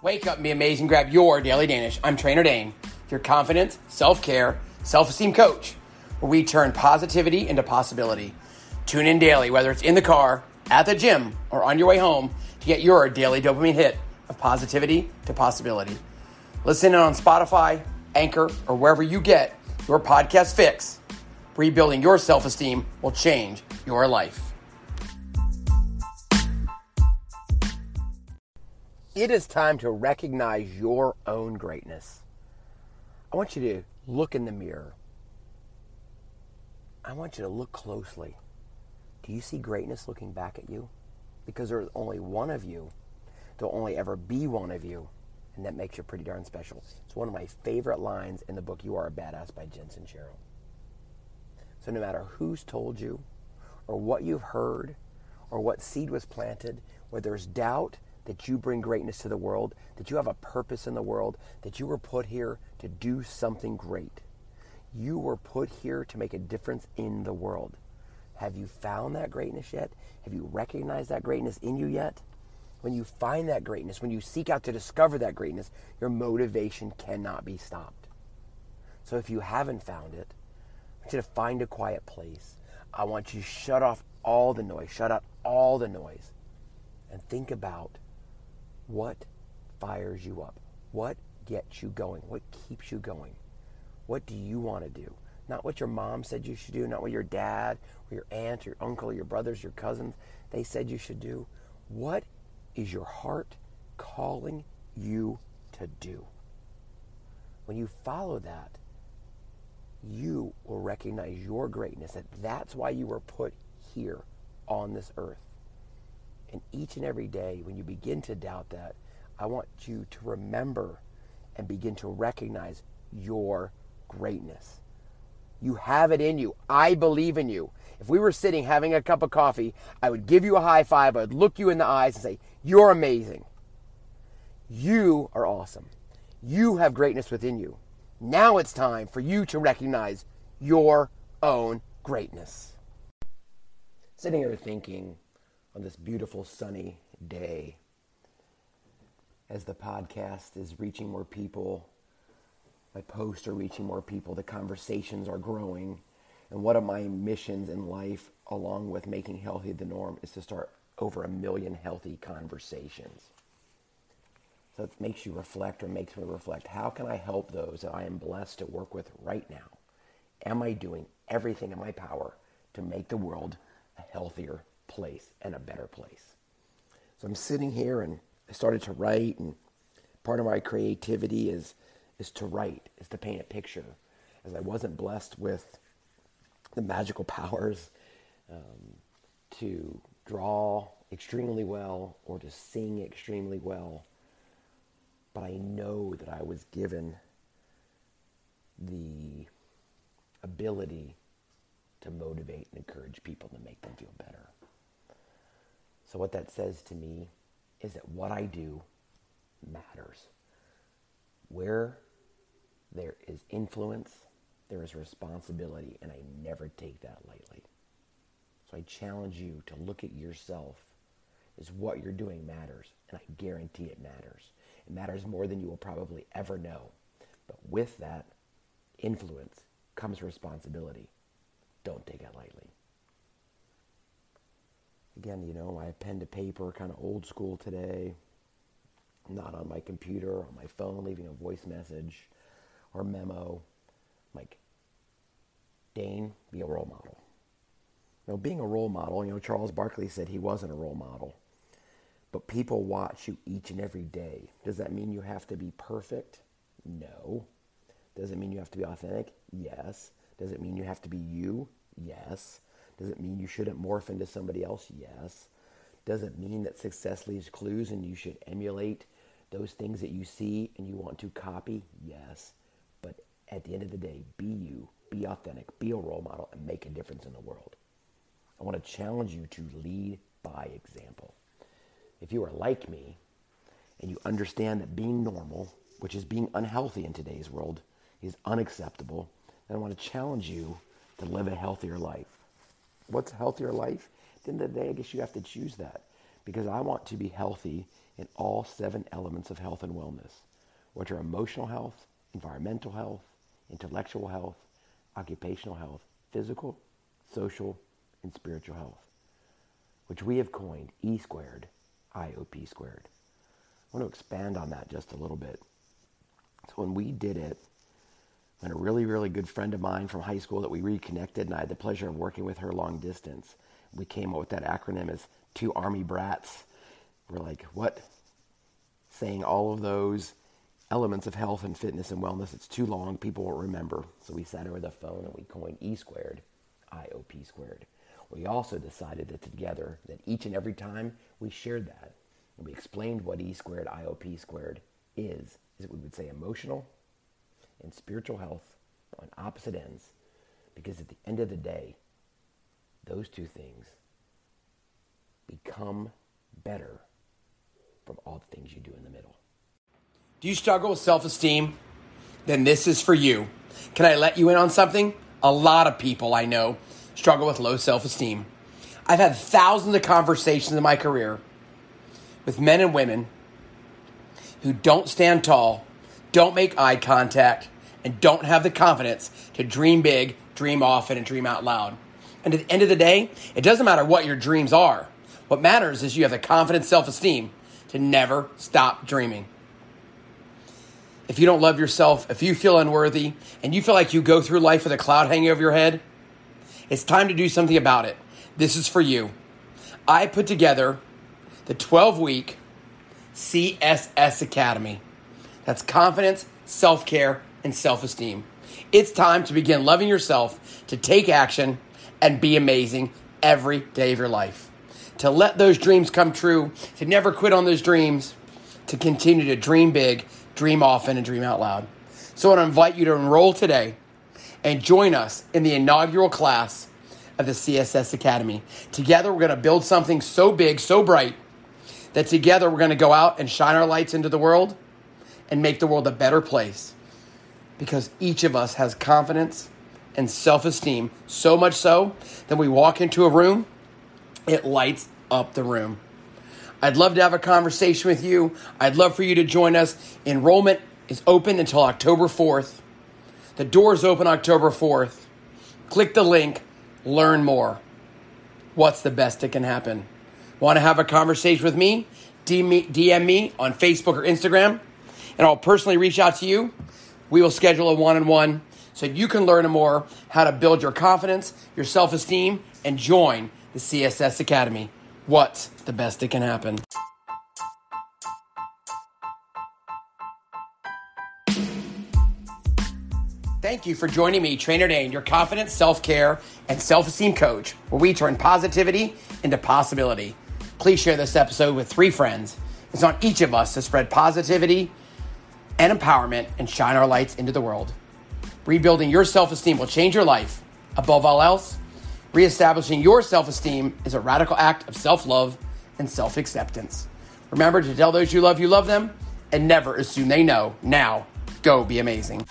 Wake up and be amazing. Grab your daily Danish. I'm Trainer Dane, your confidence, self care, self esteem coach, where we turn positivity into possibility. Tune in daily, whether it's in the car, at the gym, or on your way home, to get your daily dopamine hit of positivity to possibility. Listen in on Spotify, Anchor, or wherever you get your podcast fix. Rebuilding your self esteem will change your life. It is time to recognize your own greatness. I want you to look in the mirror. I want you to look closely. Do you see greatness looking back at you? Because there's only one of you. There'll only ever be one of you. And that makes you pretty darn special. It's one of my favorite lines in the book, You Are a Badass by Jensen Sincero. So no matter who's told you, or what you've heard, or what seed was planted, where there's doubt, that you bring greatness to the world, that you have a purpose in the world, that you were put here to do something great. You were put here to make a difference in the world. Have you found that greatness yet? Have you recognized that greatness in you yet? When you find that greatness, when you seek out to discover that greatness, your motivation cannot be stopped. So if you haven't found it, I want you to find a quiet place. I want you to shut off all the noise, shut out all the noise, and think about what fires you up? What gets you going? What keeps you going? What do you want to do? Not what your mom said you should do, not what your dad or your aunt, or your uncle, or your brothers, your cousins, they said you should do. What is your heart calling you to do? When you follow that, you will recognize your greatness, that that's why you were put here on this earth. And each and every day, when you begin to doubt that, I want you to remember and begin to recognize your greatness. You have it in you. I believe in you. If we were sitting having a cup of coffee, I would give you a high five. I would look you in the eyes and say, You're amazing. You are awesome. You have greatness within you. Now it's time for you to recognize your own greatness. Sitting here thinking, on this beautiful sunny day as the podcast is reaching more people, my posts are reaching more people, the conversations are growing. And one of my missions in life, along with making healthy the norm, is to start over a million healthy conversations. So it makes you reflect or makes me reflect. How can I help those that I am blessed to work with right now? Am I doing everything in my power to make the world a healthier place and a better place. So I'm sitting here and I started to write, and part of my creativity is is to write, is to paint a picture. As I wasn't blessed with the magical powers um, to draw extremely well or to sing extremely well, but I know that I was given the ability to motivate and encourage people to make them feel better. So, what that says to me is that what I do matters. Where there is influence, there is responsibility, and I never take that lightly. So, I challenge you to look at yourself as what you're doing matters, and I guarantee it matters. It matters more than you will probably ever know. But with that influence comes responsibility. Don't take it lightly again, you know, my pen to paper, kind of old school today. not on my computer, on my phone, leaving a voice message or memo. Like, Dane, be a role model. You know, being a role model, you know, Charles Barkley said he wasn't a role model. But people watch you each and every day. Does that mean you have to be perfect? No. Does it mean you have to be authentic? Yes. Does it mean you have to be you? Yes. Does it mean you shouldn't morph into somebody else? Yes. Does it mean that success leaves clues and you should emulate those things that you see and you want to copy? Yes. But at the end of the day, be you, be authentic, be a role model, and make a difference in the world. I want to challenge you to lead by example. If you are like me and you understand that being normal, which is being unhealthy in today's world, is unacceptable, then I want to challenge you to live a healthier life what's healthier life? At the end of the day, I guess you have to choose that because I want to be healthy in all seven elements of health and wellness, which are emotional health, environmental health, intellectual health, occupational health, physical, social, and spiritual health, which we have coined E squared, IOP squared. I want to expand on that just a little bit. So when we did it, when a really, really good friend of mine from high school that we reconnected, and I had the pleasure of working with her long distance, we came up with that acronym as two Army brats. We're like, what? Saying all of those elements of health and fitness and wellness, it's too long, people won't remember. So we sat over the phone and we coined E squared, IOP squared. We also decided that together, that each and every time we shared that, and we explained what E squared, IOP squared is, is that we would say emotional and spiritual health on opposite ends. Because at the end of the day, those two things become better from all the things you do in the middle. Do you struggle with self esteem? Then this is for you. Can I let you in on something? A lot of people I know struggle with low self esteem. I've had thousands of conversations in my career with men and women who don't stand tall, don't make eye contact, and don't have the confidence to dream big, dream often, and dream out loud. And at the end of the day, it doesn't matter what your dreams are. What matters is you have the confidence, self esteem to never stop dreaming. If you don't love yourself, if you feel unworthy, and you feel like you go through life with a cloud hanging over your head, it's time to do something about it. This is for you. I put together the 12 week CSS Academy. That's confidence, self care, and self esteem. It's time to begin loving yourself, to take action, and be amazing every day of your life. To let those dreams come true, to never quit on those dreams, to continue to dream big, dream often, and dream out loud. So I want to invite you to enroll today and join us in the inaugural class of the CSS Academy. Together, we're going to build something so big, so bright, that together we're going to go out and shine our lights into the world and make the world a better place because each of us has confidence and self esteem, so much so that we walk into a room, it lights up the room. I'd love to have a conversation with you. I'd love for you to join us. Enrollment is open until October 4th. The doors open October 4th. Click the link, learn more. What's the best that can happen? Want to have a conversation with me? DM me on Facebook or Instagram, and I'll personally reach out to you. We will schedule a one on one so you can learn more how to build your confidence, your self esteem, and join the CSS Academy. What's the best that can happen? Thank you for joining me, Trainer Dane, your confidence, self care, and self esteem coach, where we turn positivity into possibility. Please share this episode with three friends. It's on each of us to spread positivity and empowerment and shine our lights into the world. Rebuilding your self esteem will change your life. Above all else, reestablishing your self esteem is a radical act of self love and self acceptance. Remember to tell those you love you love them and never assume they know. Now, go be amazing.